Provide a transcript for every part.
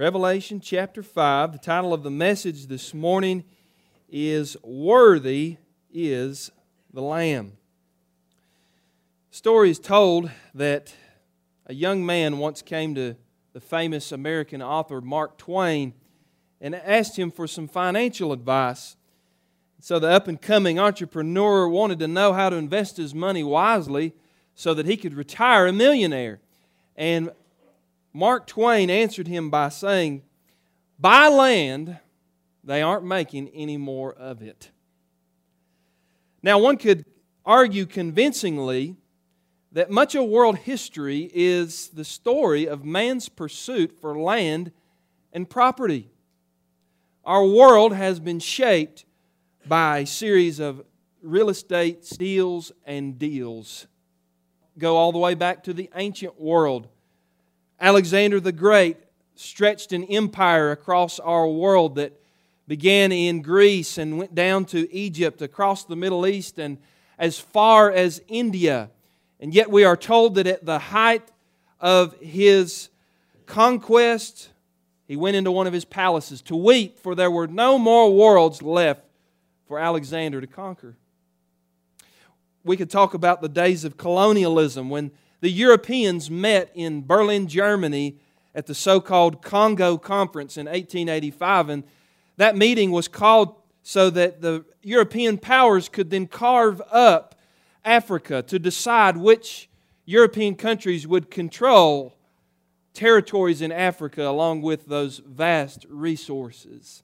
Revelation chapter 5. The title of the message this morning is Worthy is the Lamb. The story is told that a young man once came to the famous American author Mark Twain and asked him for some financial advice. So the up and coming entrepreneur wanted to know how to invest his money wisely so that he could retire a millionaire. And Mark Twain answered him by saying, By land, they aren't making any more of it. Now, one could argue convincingly that much of world history is the story of man's pursuit for land and property. Our world has been shaped by a series of real estate steals and deals. Go all the way back to the ancient world Alexander the Great stretched an empire across our world that began in Greece and went down to Egypt, across the Middle East, and as far as India. And yet we are told that at the height of his conquest, he went into one of his palaces to weep, for there were no more worlds left for Alexander to conquer. We could talk about the days of colonialism when the Europeans met in Berlin, Germany at the so called Congo Conference in 1885. And that meeting was called so that the European powers could then carve up Africa to decide which European countries would control territories in Africa along with those vast resources.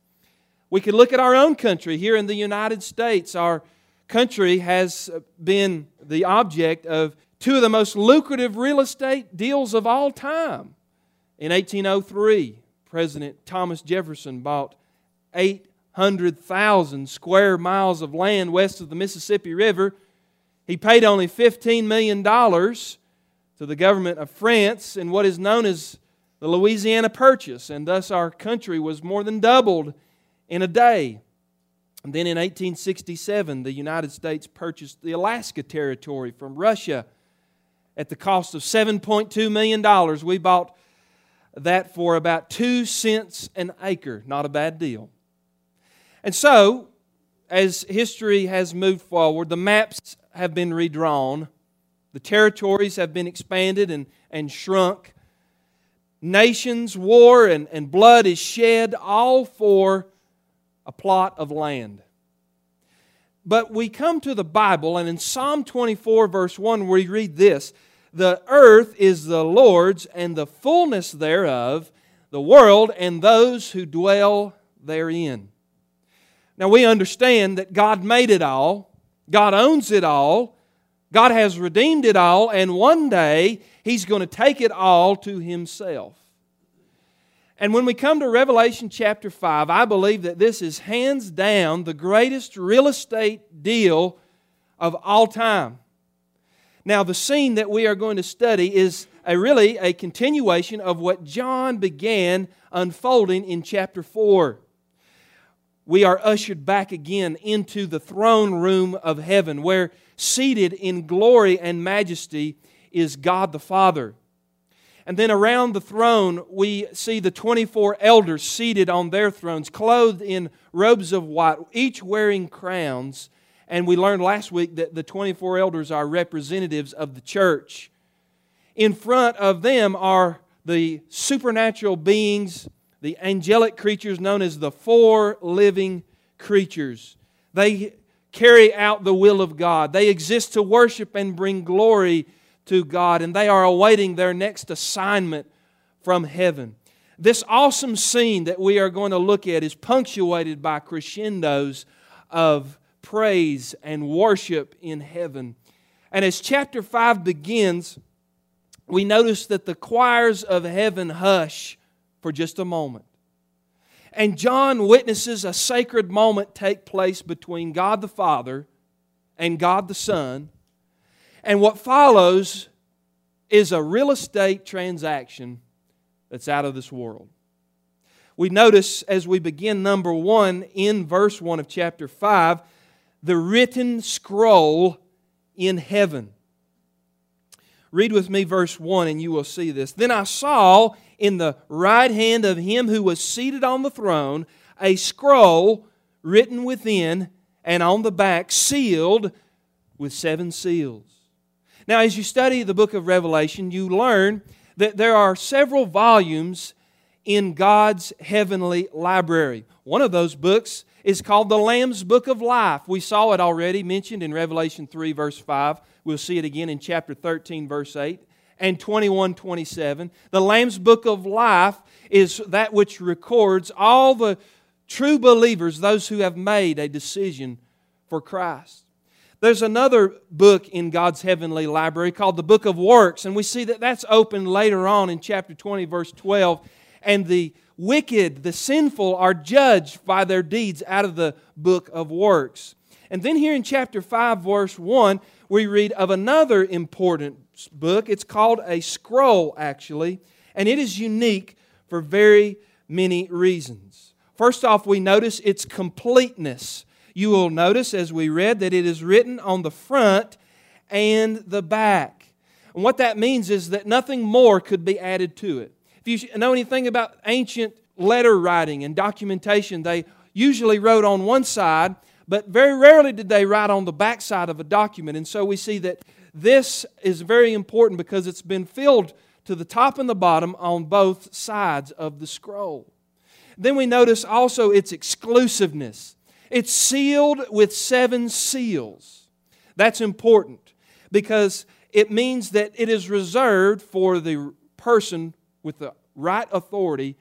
We could look at our own country here in the United States. Our country has been the object of two of the most lucrative real estate deals of all time. In 1803, President Thomas Jefferson bought 800,000 square miles of land west of the Mississippi River. He paid only $15 million to the government of France in what is known as the Louisiana Purchase, and thus our country was more than doubled in a day. And then in 1867, the United States purchased the Alaska Territory from Russia at the cost of $7.2 million. We bought that for about two cents an acre. Not a bad deal. And so, as history has moved forward, the maps have been redrawn, the territories have been expanded and, and shrunk. Nations, war, and, and blood is shed, all for a plot of land. But we come to the Bible, and in Psalm 24, verse 1, we read this The earth is the Lord's, and the fullness thereof, the world, and those who dwell therein. Now we understand that God made it all, God owns it all, God has redeemed it all, and one day He's going to take it all to Himself. And when we come to Revelation chapter 5, I believe that this is hands down the greatest real estate deal of all time. Now, the scene that we are going to study is a really a continuation of what John began unfolding in chapter 4. We are ushered back again into the throne room of heaven, where seated in glory and majesty is God the Father. And then around the throne, we see the 24 elders seated on their thrones, clothed in robes of white, each wearing crowns. And we learned last week that the 24 elders are representatives of the church. In front of them are the supernatural beings, the angelic creatures known as the four living creatures. They carry out the will of God, they exist to worship and bring glory to God, and they are awaiting their next assignment from heaven. This awesome scene that we are going to look at is punctuated by crescendos of praise and worship in heaven. And as chapter 5 begins, we notice that the choirs of heaven hush for just a moment. And John witnesses a sacred moment take place between God the Father and God the Son and what follows is a real estate transaction that's out of this world. We notice as we begin number one in verse 1 of chapter 5 the written scroll in heaven. Read with me verse 1 and you will see this. Then I saw in the right hand of him who was seated on the throne a scroll written within and on the back, sealed with seven seals. Now, as you study the book of Revelation, you learn that there are several volumes in God's heavenly library. One of those books is called the Lamb's Book of Life. We saw it already mentioned in Revelation 3, verse 5. We'll see it again in chapter 13, verse 8 and 21 27. The Lamb's Book of Life is that which records all the true believers, those who have made a decision for Christ. There's another book in God's heavenly library called the Book of Works, and we see that that's opened later on in chapter 20, verse 12. And the wicked, the sinful, are judged by their deeds out of the Book of Works. And then here in chapter 5, verse 1, we read of another important book. It's called a scroll, actually, and it is unique for very many reasons. First off, we notice its completeness. You will notice as we read that it is written on the front and the back. And what that means is that nothing more could be added to it. If you know anything about ancient letter writing and documentation, they usually wrote on one side, but very rarely did they write on the back side of a document. And so we see that this is very important because it's been filled to the top and the bottom on both sides of the scroll. Then we notice also its exclusiveness. It's sealed with seven seals. That's important because it means that it is reserved for the person with the right authority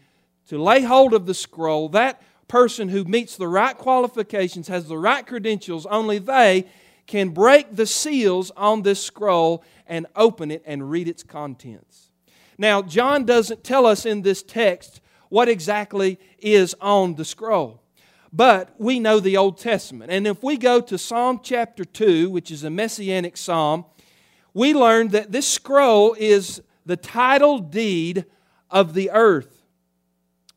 to lay hold of the scroll. That person who meets the right qualifications, has the right credentials, only they can break the seals on this scroll and open it and read its contents. Now, John doesn't tell us in this text what exactly is on the scroll. But we know the Old Testament. And if we go to Psalm chapter 2, which is a messianic psalm, we learn that this scroll is the title deed of the earth.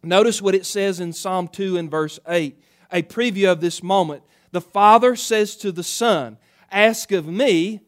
Notice what it says in Psalm 2 and verse 8, a preview of this moment. The Father says to the Son, Ask of me,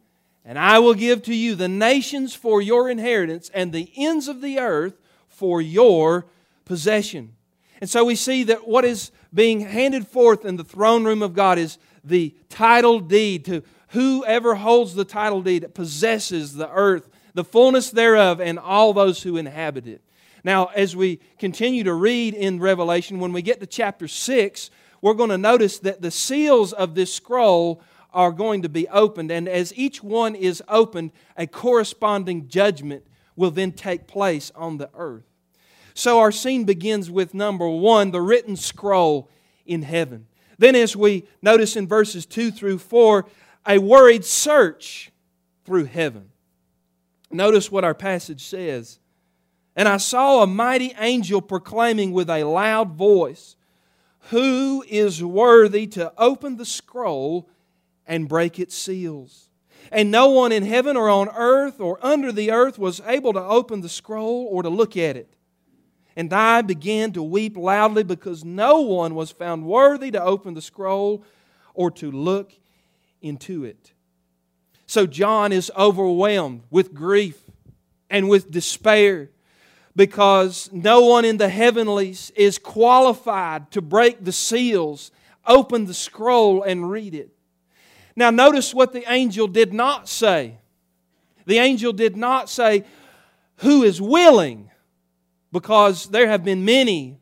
and I will give to you the nations for your inheritance and the ends of the earth for your possession. And so we see that what is being handed forth in the throne room of God is the title deed to whoever holds the title deed that possesses the earth, the fullness thereof, and all those who inhabit it. Now, as we continue to read in Revelation, when we get to chapter 6, we're going to notice that the seals of this scroll are going to be opened. And as each one is opened, a corresponding judgment will then take place on the earth. So our scene begins with number one, the written scroll in heaven. Then, as we notice in verses 2 through 4, a worried search through heaven. Notice what our passage says. And I saw a mighty angel proclaiming with a loud voice, who is worthy to open the scroll and break its seals? And no one in heaven or on earth or under the earth was able to open the scroll or to look at it. And I began to weep loudly because no one was found worthy to open the scroll or to look into it. So John is overwhelmed with grief and with despair because no one in the heavenlies is qualified to break the seals, open the scroll, and read it. Now, notice what the angel did not say. The angel did not say, Who is willing? Because there have been many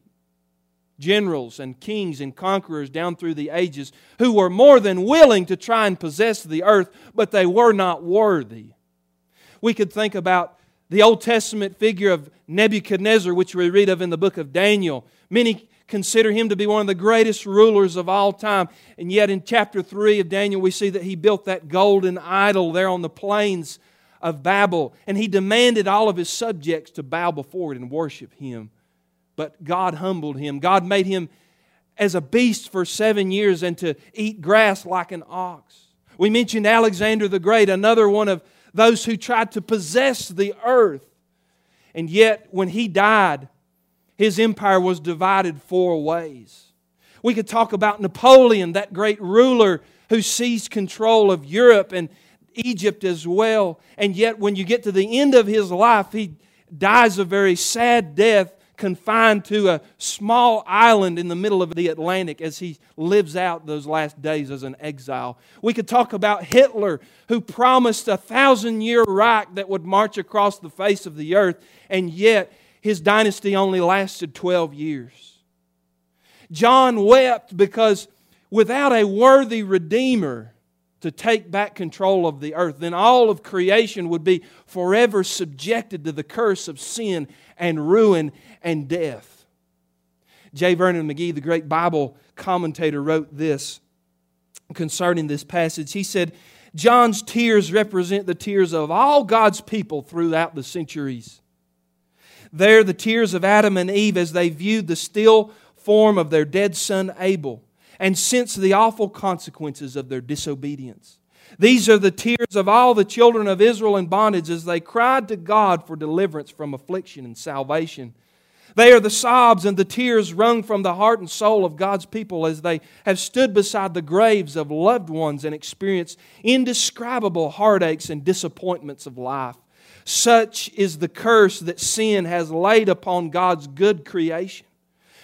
generals and kings and conquerors down through the ages who were more than willing to try and possess the earth, but they were not worthy. We could think about the Old Testament figure of Nebuchadnezzar, which we read of in the book of Daniel. Many consider him to be one of the greatest rulers of all time. And yet, in chapter 3 of Daniel, we see that he built that golden idol there on the plains of Babel. And he demanded all of his subjects to bow before it and worship him. But God humbled him. God made him as a beast for seven years and to eat grass like an ox. We mentioned Alexander the Great, another one of those who tried to possess the earth. And yet, when he died, his empire was divided four ways. We could talk about Napoleon, that great ruler who seized control of Europe and Egypt as well. And yet, when you get to the end of his life, he dies a very sad death confined to a small island in the middle of the Atlantic as he lives out those last days as an exile. We could talk about Hitler, who promised a thousand year Reich that would march across the face of the earth, and yet his dynasty only lasted 12 years. John wept because without a worthy Redeemer, to take back control of the earth, then all of creation would be forever subjected to the curse of sin and ruin and death. J. Vernon McGee, the great Bible commentator, wrote this concerning this passage. He said, John's tears represent the tears of all God's people throughout the centuries. They're the tears of Adam and Eve as they viewed the still form of their dead son Abel and sense the awful consequences of their disobedience. These are the tears of all the children of Israel in bondage as they cried to God for deliverance from affliction and salvation. They are the sobs and the tears wrung from the heart and soul of God's people as they have stood beside the graves of loved ones and experienced indescribable heartaches and disappointments of life. Such is the curse that sin has laid upon God's good creation.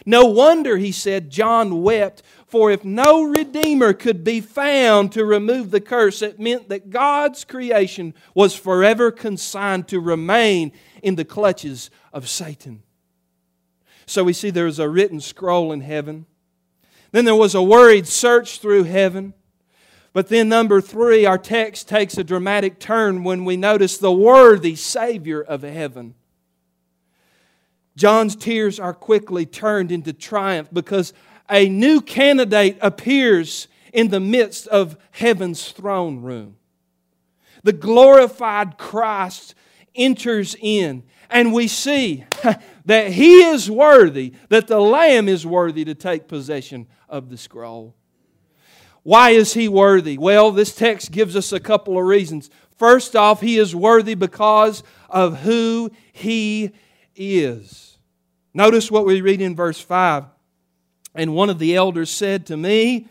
No wonder, he said, John wept, for if no Redeemer could be found to remove the curse, it meant that God's creation was forever consigned to remain in the clutches of Satan. So we see there was a written scroll in heaven. Then there was a worried search through heaven. But then, number three, our text takes a dramatic turn when we notice the worthy Savior of heaven. John's tears are quickly turned into triumph because a new candidate appears in the midst of heaven's throne room. The glorified Christ enters in, and we see that he is worthy, that the Lamb is worthy to take possession of the scroll. Why is he worthy? Well, this text gives us a couple of reasons. First off, he is worthy because of who he is. Notice what we read in verse 5. And one of the elders said to me,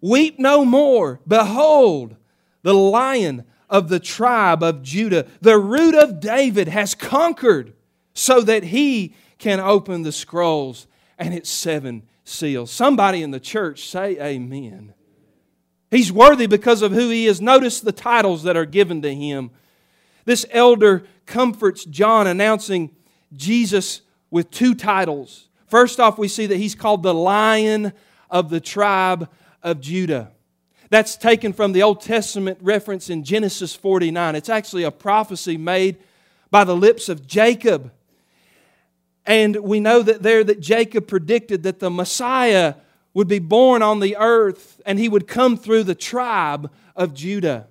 Weep no more. Behold, the lion of the tribe of Judah, the root of David, has conquered so that he can open the scrolls and its seven seals. Somebody in the church say amen. He's worthy because of who he is. Notice the titles that are given to him. This elder comforts John, announcing Jesus with two titles. First off, we see that he's called the Lion of the tribe of Judah. That's taken from the Old Testament reference in Genesis 49. It's actually a prophecy made by the lips of Jacob and we know that there that Jacob predicted that the Messiah would be born on the earth and he would come through the tribe of Judah.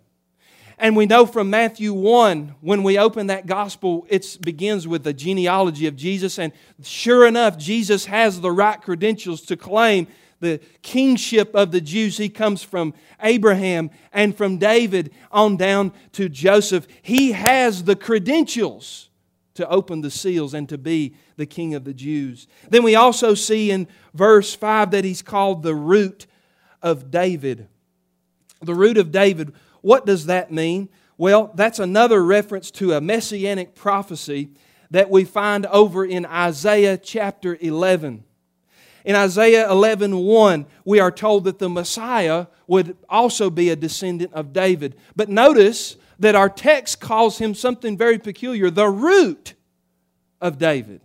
And we know from Matthew 1, when we open that gospel, it begins with the genealogy of Jesus. And sure enough, Jesus has the right credentials to claim the kingship of the Jews. He comes from Abraham and from David on down to Joseph. He has the credentials to open the seals and to be the King of the Jews. Then we also see in verse 5 that he's called the root of David. The root of David, what does that mean? Well, that's another reference to a messianic prophecy that we find over in Isaiah chapter 11. In Isaiah 11 1, we are told that the Messiah would also be a descendant of David. But notice that our text calls him something very peculiar the root of David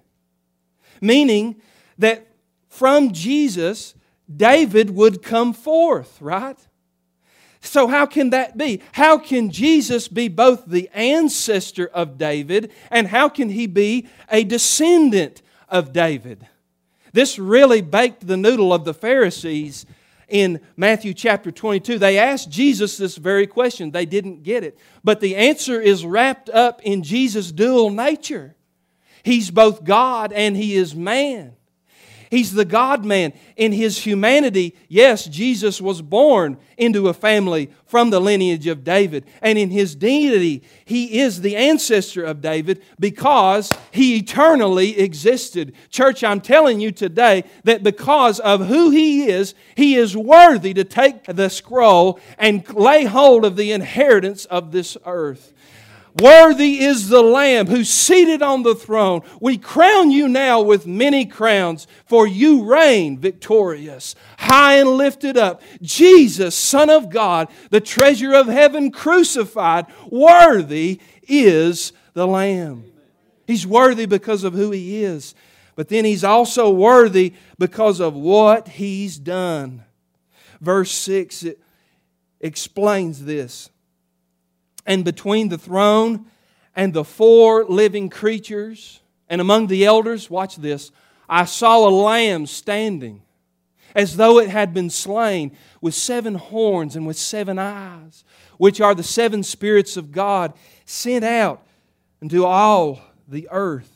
meaning that from Jesus, David would come forth, right? So, how can that be? How can Jesus be both the ancestor of David and how can he be a descendant of David? This really baked the noodle of the Pharisees in Matthew chapter 22. They asked Jesus this very question, they didn't get it. But the answer is wrapped up in Jesus' dual nature. He's both God and He is man. He's the God man. In his humanity, yes, Jesus was born into a family from the lineage of David. And in his deity, he is the ancestor of David because he eternally existed. Church, I'm telling you today that because of who he is, he is worthy to take the scroll and lay hold of the inheritance of this earth. Worthy is the Lamb who's seated on the throne. We crown you now with many crowns, for you reign victorious, high and lifted up. Jesus, Son of God, the treasure of heaven crucified, worthy is the Lamb. He's worthy because of who He is, but then He's also worthy because of what He's done. Verse 6 it explains this and between the throne and the four living creatures, and among the elders, watch this, I saw a lamb standing as though it had been slain, with seven horns and with seven eyes, which are the seven spirits of God sent out into all the earth.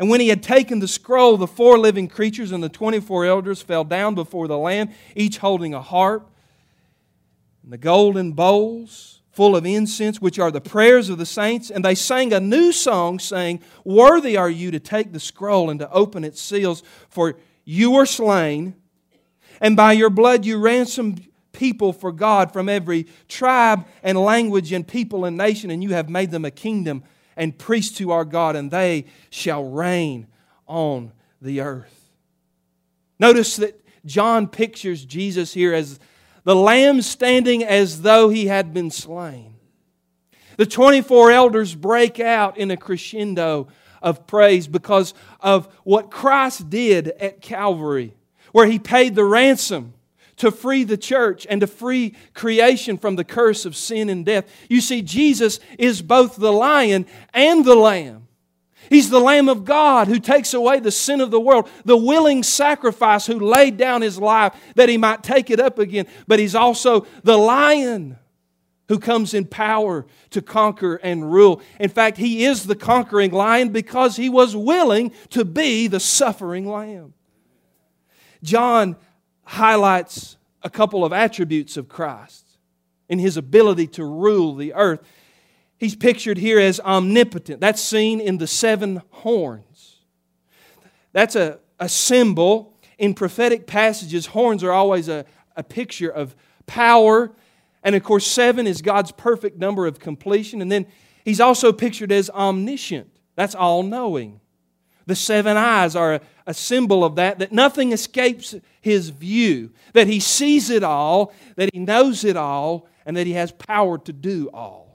And when he had taken the scroll, the four living creatures and the 24 elders fell down before the Lamb, each holding a harp and the golden bowls full of incense, which are the prayers of the saints. And they sang a new song, saying, Worthy are you to take the scroll and to open its seals, for you were slain, and by your blood you ransomed people for God from every tribe and language and people and nation, and you have made them a kingdom and priests to our God, and they shall reign on the earth. Notice that John pictures Jesus here as the lamb standing as though he had been slain. The 24 elders break out in a crescendo of praise because of what Christ did at Calvary, where he paid the ransom to free the church and to free creation from the curse of sin and death. You see, Jesus is both the lion and the lamb. He's the Lamb of God who takes away the sin of the world, the willing sacrifice who laid down his life that he might take it up again. But he's also the lion who comes in power to conquer and rule. In fact, he is the conquering lion because he was willing to be the suffering lamb. John highlights a couple of attributes of Christ in his ability to rule the earth. He's pictured here as omnipotent. That's seen in the seven horns. That's a, a symbol. In prophetic passages, horns are always a, a picture of power. And of course, seven is God's perfect number of completion. And then he's also pictured as omniscient. That's all knowing. The seven eyes are a, a, symbol of that, that nothing escapes his view, that he sees it all, that he knows it all, and that he has power to do all.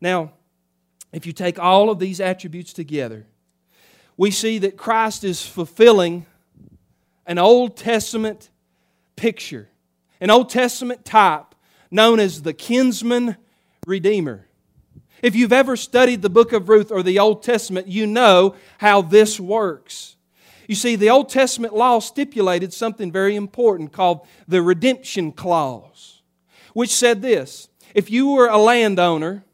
Now, if you take all of these attributes together, we see that Christ is fulfilling an Old Testament picture, an Old Testament type known as the kinsman redeemer. If you've ever studied the book of Ruth or the Old Testament, you know how this works. You see, the Old Testament law stipulated something very important called the redemption clause, which said this if you were a landowner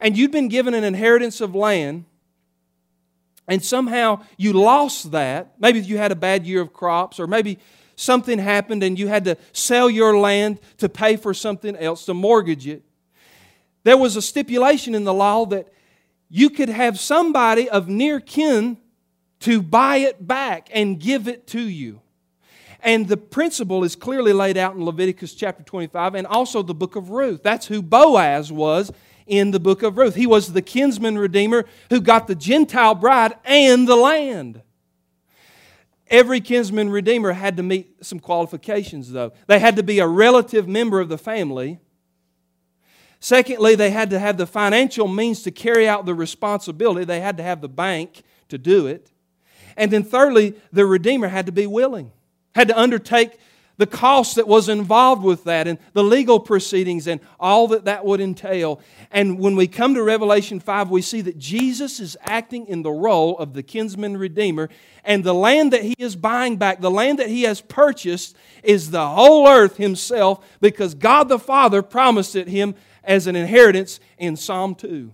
and you'd been given an inheritance of land, and somehow you lost that, maybe you had a bad year of crops, or maybe something happened and you had to sell your land to pay for something else, to mortgage it, there was a stipulation in the law that you could have somebody of near kin to buy it back and give it to you. And the principle is clearly laid out in Leviticus chapter 25 and also the book of Ruth. That's who Boaz was in the book of Ruth. He was the kinsman redeemer who got the Gentile bride and the land. Every kinsman redeemer had to meet some qualifications, though. They had to be a relative member of the family. Secondly, they had to have the financial means to carry out the responsibility. They had to have the bank to do it. And then thirdly, the redeemer had to be willing, had to undertake the cost that was involved with that and the legal proceedings and all that that would entail. And when we come to Revelation 5, we see that Jesus is acting in the role of the kinsman redeemer, and the land that he is buying back, the land that he has purchased, is the whole earth himself because God the Father promised it him as an inheritance in Psalm 2.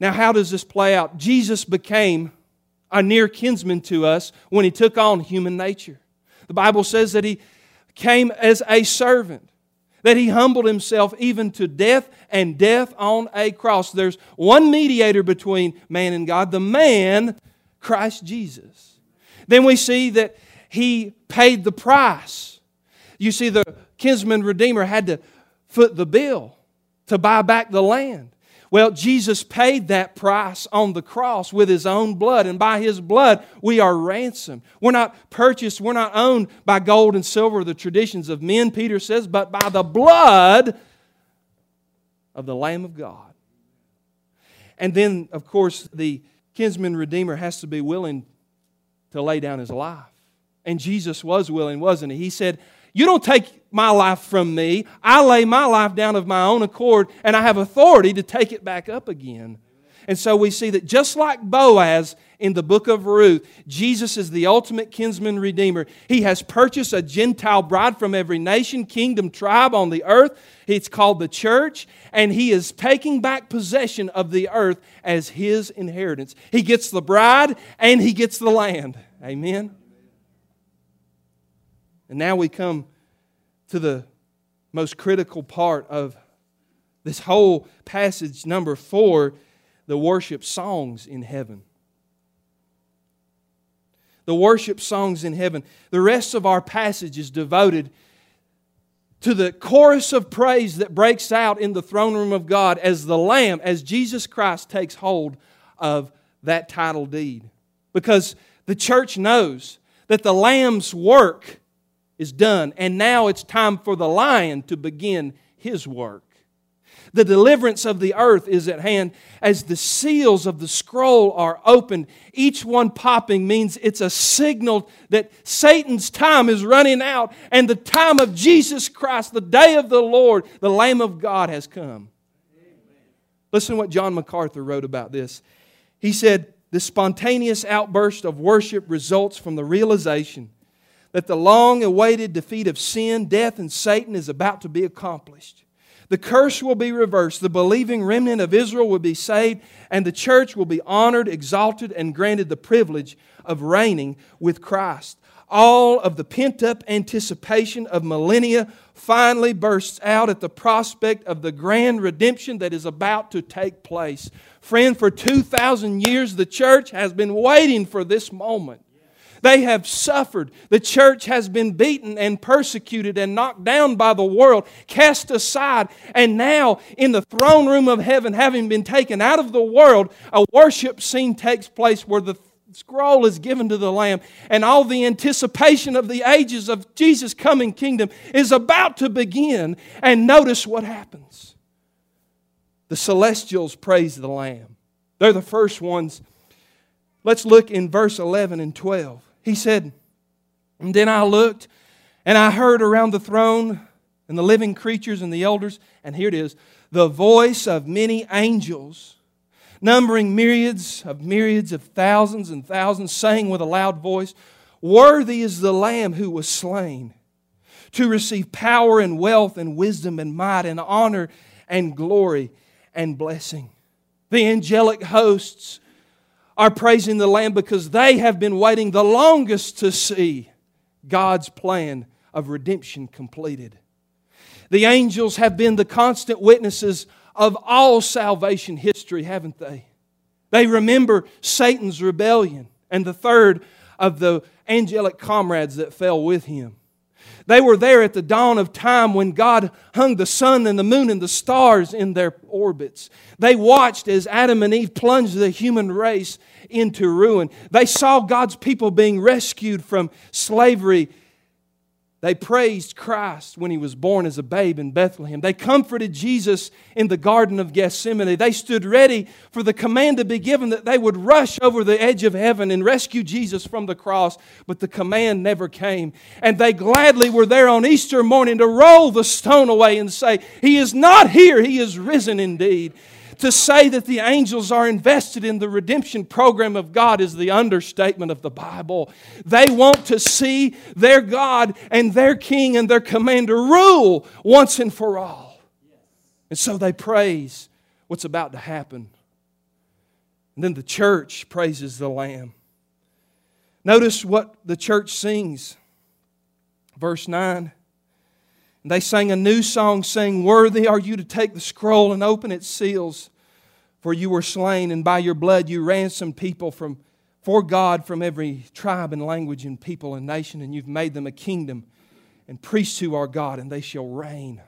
Now, how does this play out? Jesus became a near kinsman to us when he took on human nature. The Bible says that he came as a servant, that he humbled himself even to death and death on a cross. There's one mediator between man and God, the man, Christ Jesus. Then we see that he paid the price. You see, the kinsman redeemer had to foot the bill to buy back the land. Well, Jesus paid that price on the cross with his own blood, and by his blood we are ransomed. We're not purchased, we're not owned by gold and silver, the traditions of men, Peter says, but by the blood of the Lamb of God. And then, of course, the kinsman redeemer has to be willing to lay down his life. And Jesus was willing, wasn't he? He said, You don't take my life from me. I lay my life down of my own accord, and I have authority to take it back up again. And so we see that just like Boaz in the book of Ruth, Jesus is the ultimate kinsman redeemer. He has purchased a Gentile bride from every nation, kingdom, tribe on the earth. It's called the church, and he is taking back possession of the earth as his inheritance. He gets the bride and he gets the land. Amen. And now we come to the most critical part of this whole passage, number four the worship songs in heaven. The worship songs in heaven. The rest of our passage is devoted to the chorus of praise that breaks out in the throne room of God as the Lamb, as Jesus Christ takes hold of that title deed. Because the church knows that the Lamb's work is done, and now it's time for the lion to begin his work. The deliverance of the earth is at hand as the seals of the scroll are opened. Each one popping means it's a signal that Satan's time is running out and the time of Jesus Christ, the day of the Lord, the Lamb of God, has come. Amen. Listen to what John MacArthur wrote about this. He said, The spontaneous outburst of worship results from the realization that the long awaited defeat of sin, death, and Satan is about to be accomplished. The curse will be reversed. The believing remnant of Israel will be saved, and the church will be honored, exalted, and granted the privilege of reigning with Christ. All of the pent up anticipation of millennia finally bursts out at the prospect of the grand redemption that is about to take place. Friend, for 2,000 years, the church has been waiting for this moment. They have suffered. The church has been beaten and persecuted and knocked down by the world, cast aside. And now, in the throne room of heaven, having been taken out of the world, a worship scene takes place where the scroll is given to the Lamb, and all the anticipation of the ages of Jesus' coming kingdom is about to begin. And notice what happens the celestials praise the Lamb. They're the first ones. Let's look in verse 11 and 12. He said, And then I looked, and I heard around the throne and the living creatures and the elders, and here it is the voice of many angels, numbering myriads of myriads of thousands and thousands, saying with a loud voice, Worthy is the Lamb who was slain to receive power and wealth and wisdom and might and honor and glory and blessing. The angelic hosts are praising the Lamb because they have been waiting the longest to see God's plan of redemption completed. The angels have been the constant witnesses of all salvation history, haven't they? They remember Satan's rebellion and the third of the angelic comrades that fell with him. They were there at the dawn of time when God hung the sun and the moon and the stars in their orbits. They watched as Adam and Eve plunged the human race into ruin. They saw God's people being rescued from slavery they praised Christ when he was born as a babe in Bethlehem. They comforted Jesus in the Garden of Gethsemane. They stood ready for the command to be given that they would rush over the edge of heaven and rescue Jesus from the cross, but the command never came. And they gladly were there on Easter morning to roll the stone away and say, He is not here, He is risen indeed. To say that the angels are invested in the redemption program of God is the understatement of the Bible. They want to see their God and their King and their commander rule once and for all. And so they praise what's about to happen. And then the church praises the Lamb. Notice what the church sings. Verse 9. And they sang a new song, saying, Worthy are you to take the scroll and open its seals. For you were slain, and by your blood you ransomed people from, for God from every tribe and language and people and nation, and you've made them a kingdom and priests to our God, and they shall reign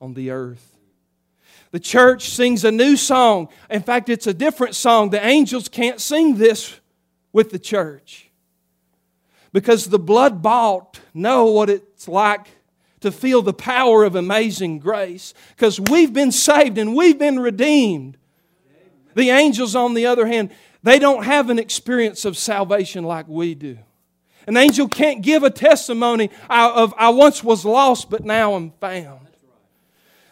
on the earth. The church sings a new song. In fact, it's a different song. The angels can't sing this with the church because the blood bought know what it's like to feel the power of amazing grace because we've been saved and we've been redeemed. The angels, on the other hand, they don't have an experience of salvation like we do. An angel can't give a testimony of, I once was lost, but now I'm found.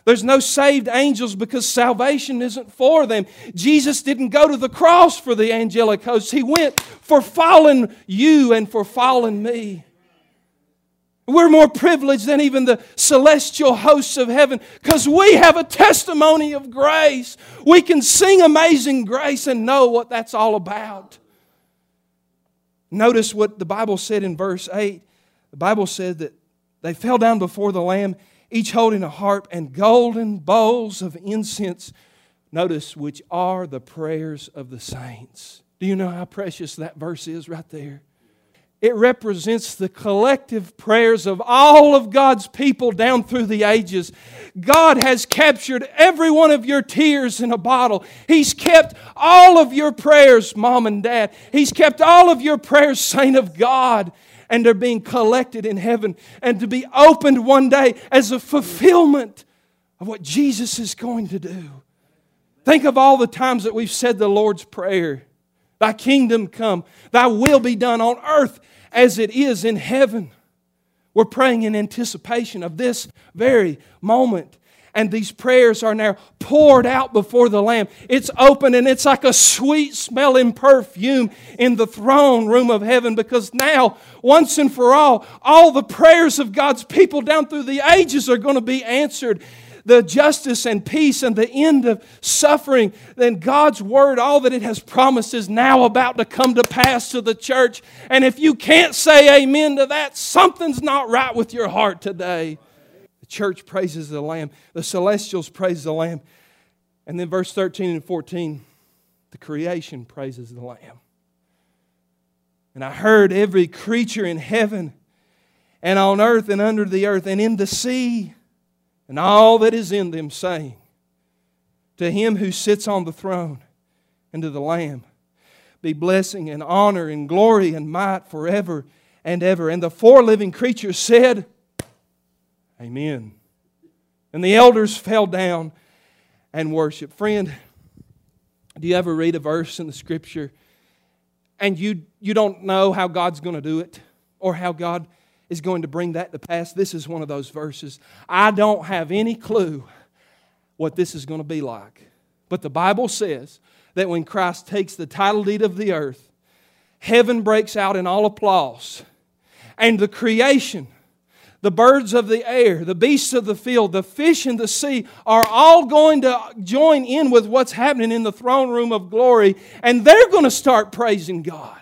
There's no saved angels because salvation isn't for them. Jesus didn't go to the cross for the angelic hosts, He went for fallen you and for fallen me. We're more privileged than even the celestial hosts of heaven because we have a testimony of grace. We can sing amazing grace and know what that's all about. Notice what the Bible said in verse 8. The Bible said that they fell down before the Lamb each holding a harp and golden bowls of incense. Notice, which are the prayers of the saints. Do you know how precious that verse is right there? It represents the collective prayers of all of God's people down through the ages. God has captured every one of your tears in a bottle. He's kept all of your prayers, mom and dad. He's kept all of your prayers, saint of God and they're being collected in heaven and to be opened one day as a fulfillment of what Jesus is going to do. Think of all the times that we've said the Lord's Prayer Thy kingdom come, Thy will be done on earth as it is in heaven. We're praying in anticipation of this very moment and these prayers are now poured out before the Lamb. It's open and it's like a sweet smelling perfume in the throne room of heaven because now, once and for all, all the prayers of God's people down through the ages are going to be answered the justice and peace and the end of suffering, then God's word, all that it has promised, is now about to come to pass to the church. And if you can't say amen to that, something's not right with your heart today. The church praises the Lamb, the celestials praise the Lamb. And then verse 13 and 14, the creation praises the Lamb. And I heard every creature in heaven and on earth and under the earth and in the sea and all that is in them saying, To him who sits on the throne and to the Lamb be blessing and honor and glory and might forever and ever. And the four living creatures said, Amen. And the elders fell down and worshiped. Friend, do you ever read a verse in the scripture and you, you don't know how God's going to do it or how God is going to bring that to pass? This is one of those verses. I don't have any clue what this is going to be like. But the Bible says that when Christ takes the title deed of the earth, heaven breaks out in all applause, and the creation the birds of the air, the beasts of the field, the fish in the sea are all going to join in with what's happening in the throne room of glory, and they're going to start praising God.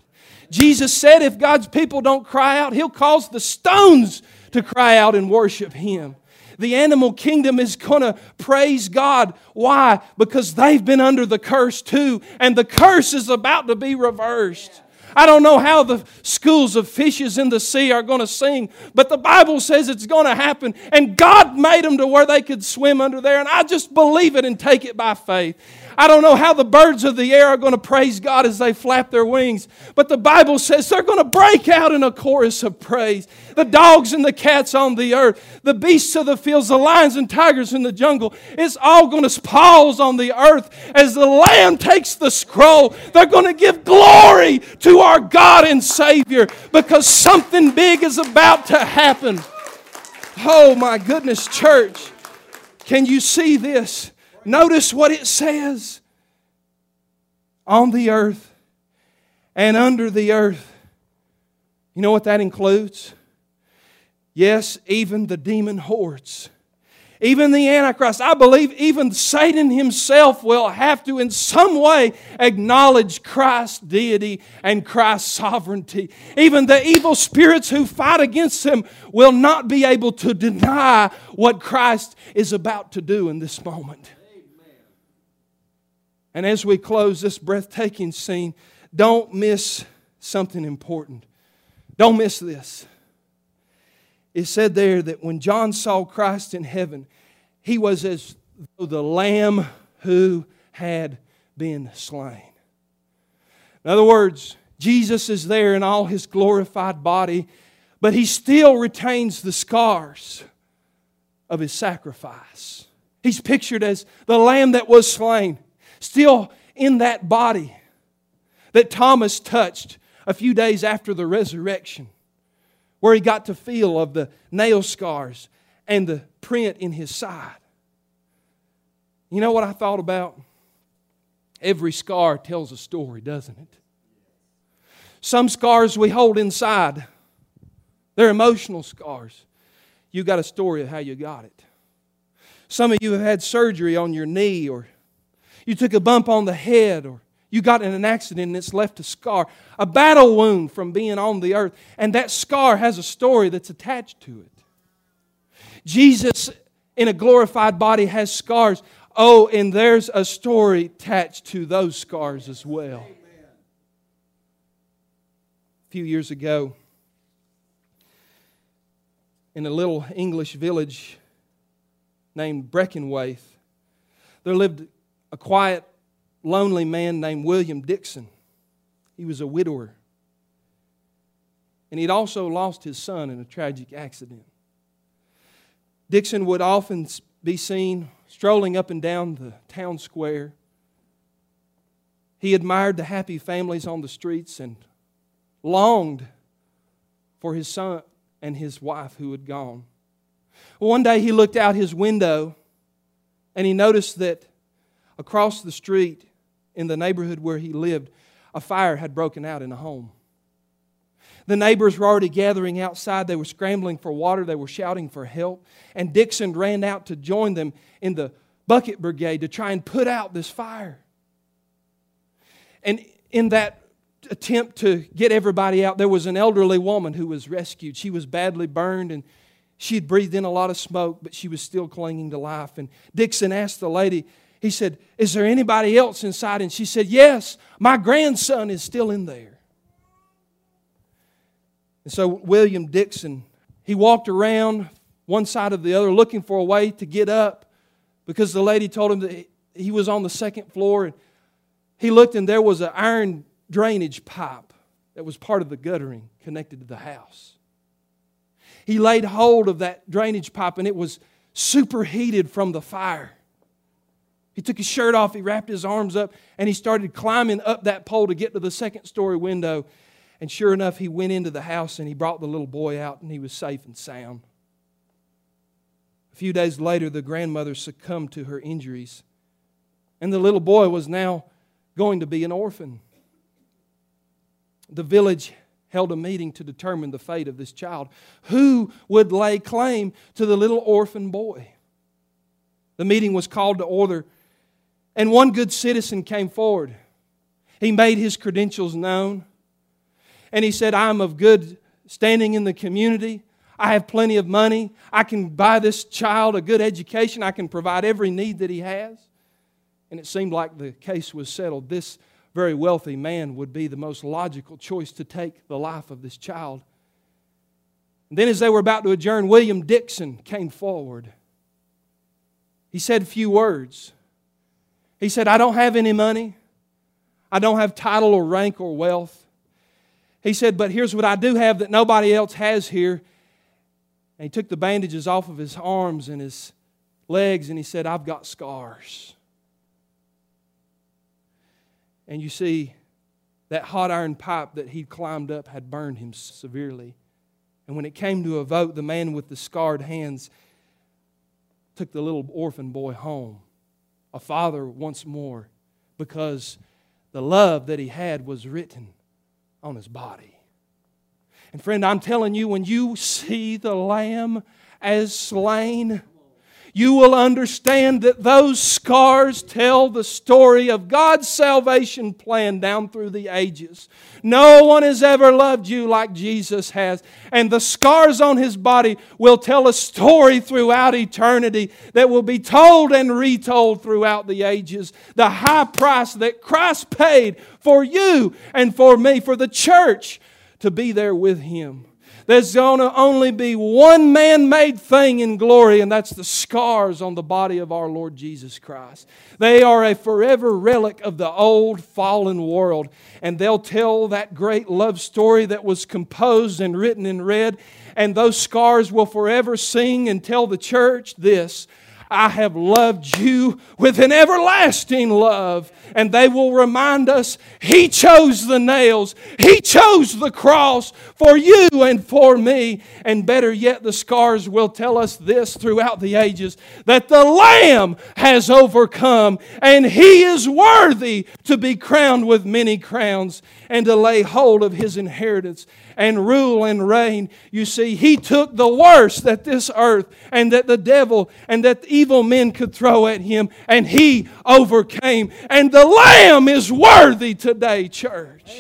Jesus said, if God's people don't cry out, He'll cause the stones to cry out and worship Him. The animal kingdom is going to praise God. Why? Because they've been under the curse too, and the curse is about to be reversed. I don't know how the schools of fishes in the sea are going to sing, but the Bible says it's going to happen. And God made them to where they could swim under there. And I just believe it and take it by faith. I don't know how the birds of the air are going to praise God as they flap their wings, but the Bible says they're going to break out in a chorus of praise. The dogs and the cats on the earth, the beasts of the fields, the lions and tigers in the jungle, it's all going to pause on the earth as the Lamb takes the scroll. They're going to give glory to our God and Savior because something big is about to happen. Oh my goodness, church. Can you see this? Notice what it says on the earth and under the earth. You know what that includes? Yes, even the demon hordes. Even the Antichrist. I believe even Satan himself will have to, in some way, acknowledge Christ's deity and Christ's sovereignty. Even the evil spirits who fight against him will not be able to deny what Christ is about to do in this moment. And as we close this breathtaking scene, don't miss something important. Don't miss this. It said there that when John saw Christ in heaven, he was as though the lamb who had been slain. In other words, Jesus is there in all his glorified body, but he still retains the scars of his sacrifice. He's pictured as the lamb that was slain, still in that body that Thomas touched a few days after the resurrection, where he got to feel of the nail scars and the print in his side. You know what I thought about? Every scar tells a story, doesn't it? Some scars we hold inside, they're emotional scars. You got a story of how you got it. Some of you have had surgery on your knee, or you took a bump on the head, or you got in an accident and it's left a scar, a battle wound from being on the earth. And that scar has a story that's attached to it. Jesus, in a glorified body, has scars. Oh, and there's a story attached to those scars as well. A few years ago, in a little English village named Breckenwaith, there lived a quiet, lonely man named William Dixon. He was a widower. And he'd also lost his son in a tragic accident. Dixon would often be seen strolling up and down the town square. He admired the happy families on the streets and longed for his son and his wife who had gone. One day he looked out his window and he noticed that across the street in the neighborhood where he lived, a fire had broken out in a home. The neighbors were already gathering outside. They were scrambling for water. They were shouting for help. And Dixon ran out to join them in the bucket brigade to try and put out this fire. And in that attempt to get everybody out, there was an elderly woman who was rescued. She was badly burned and she had breathed in a lot of smoke, but she was still clinging to life. And Dixon asked the lady, he said, Is there anybody else inside? And she said, Yes, my grandson is still in there. And so William Dixon, he walked around one side of the other looking for a way to get up because the lady told him that he was on the second floor. And he looked and there was an iron drainage pipe that was part of the guttering connected to the house. He laid hold of that drainage pipe and it was superheated from the fire. He took his shirt off, he wrapped his arms up, and he started climbing up that pole to get to the second story window. And sure enough, he went into the house and he brought the little boy out and he was safe and sound. A few days later, the grandmother succumbed to her injuries, and the little boy was now going to be an orphan. The village held a meeting to determine the fate of this child. Who would lay claim to the little orphan boy? The meeting was called to order, and one good citizen came forward. He made his credentials known and he said, I'm of good standing in the community. I have plenty of money. I can buy this child a good education. I can provide every need that he has. And it seemed like the case was settled. This very wealthy man would be the most logical choice to take the life of this child. And then, as they were about to adjourn, William Dixon came forward. He said a few words. He said, I don't have any money, I don't have title or rank or wealth. He said, But here's what I do have that nobody else has here. And he took the bandages off of his arms and his legs and he said, I've got scars. And you see, that hot iron pipe that he'd climbed up had burned him severely. And when it came to a vote, the man with the scarred hands took the little orphan boy home, a father once more, because the love that he had was written on his body. And friend, I'm telling you, when you see the Lamb as slain, you will understand that those scars tell the story of God's salvation plan down through the ages. No one has ever loved you like Jesus has. And the scars on his body will tell a story throughout eternity that will be told and retold throughout the ages. The high price that Christ paid for you and for me, for the church to be there with him. There's going to only be one man made thing in glory, and that's the scars on the body of our Lord Jesus Christ. They are a forever relic of the old fallen world, and they'll tell that great love story that was composed and written in red, and those scars will forever sing and tell the church this I have loved you with an everlasting love. And they will remind us He chose the nails, He chose the cross for you and for me. And better yet, the scars will tell us this throughout the ages that the Lamb has overcome, and He is worthy to be crowned with many crowns and to lay hold of His inheritance and rule and reign. You see, he took the worst that this earth and that the devil and that evil men could throw at him, and he overcame. And the Lamb is worthy today, church.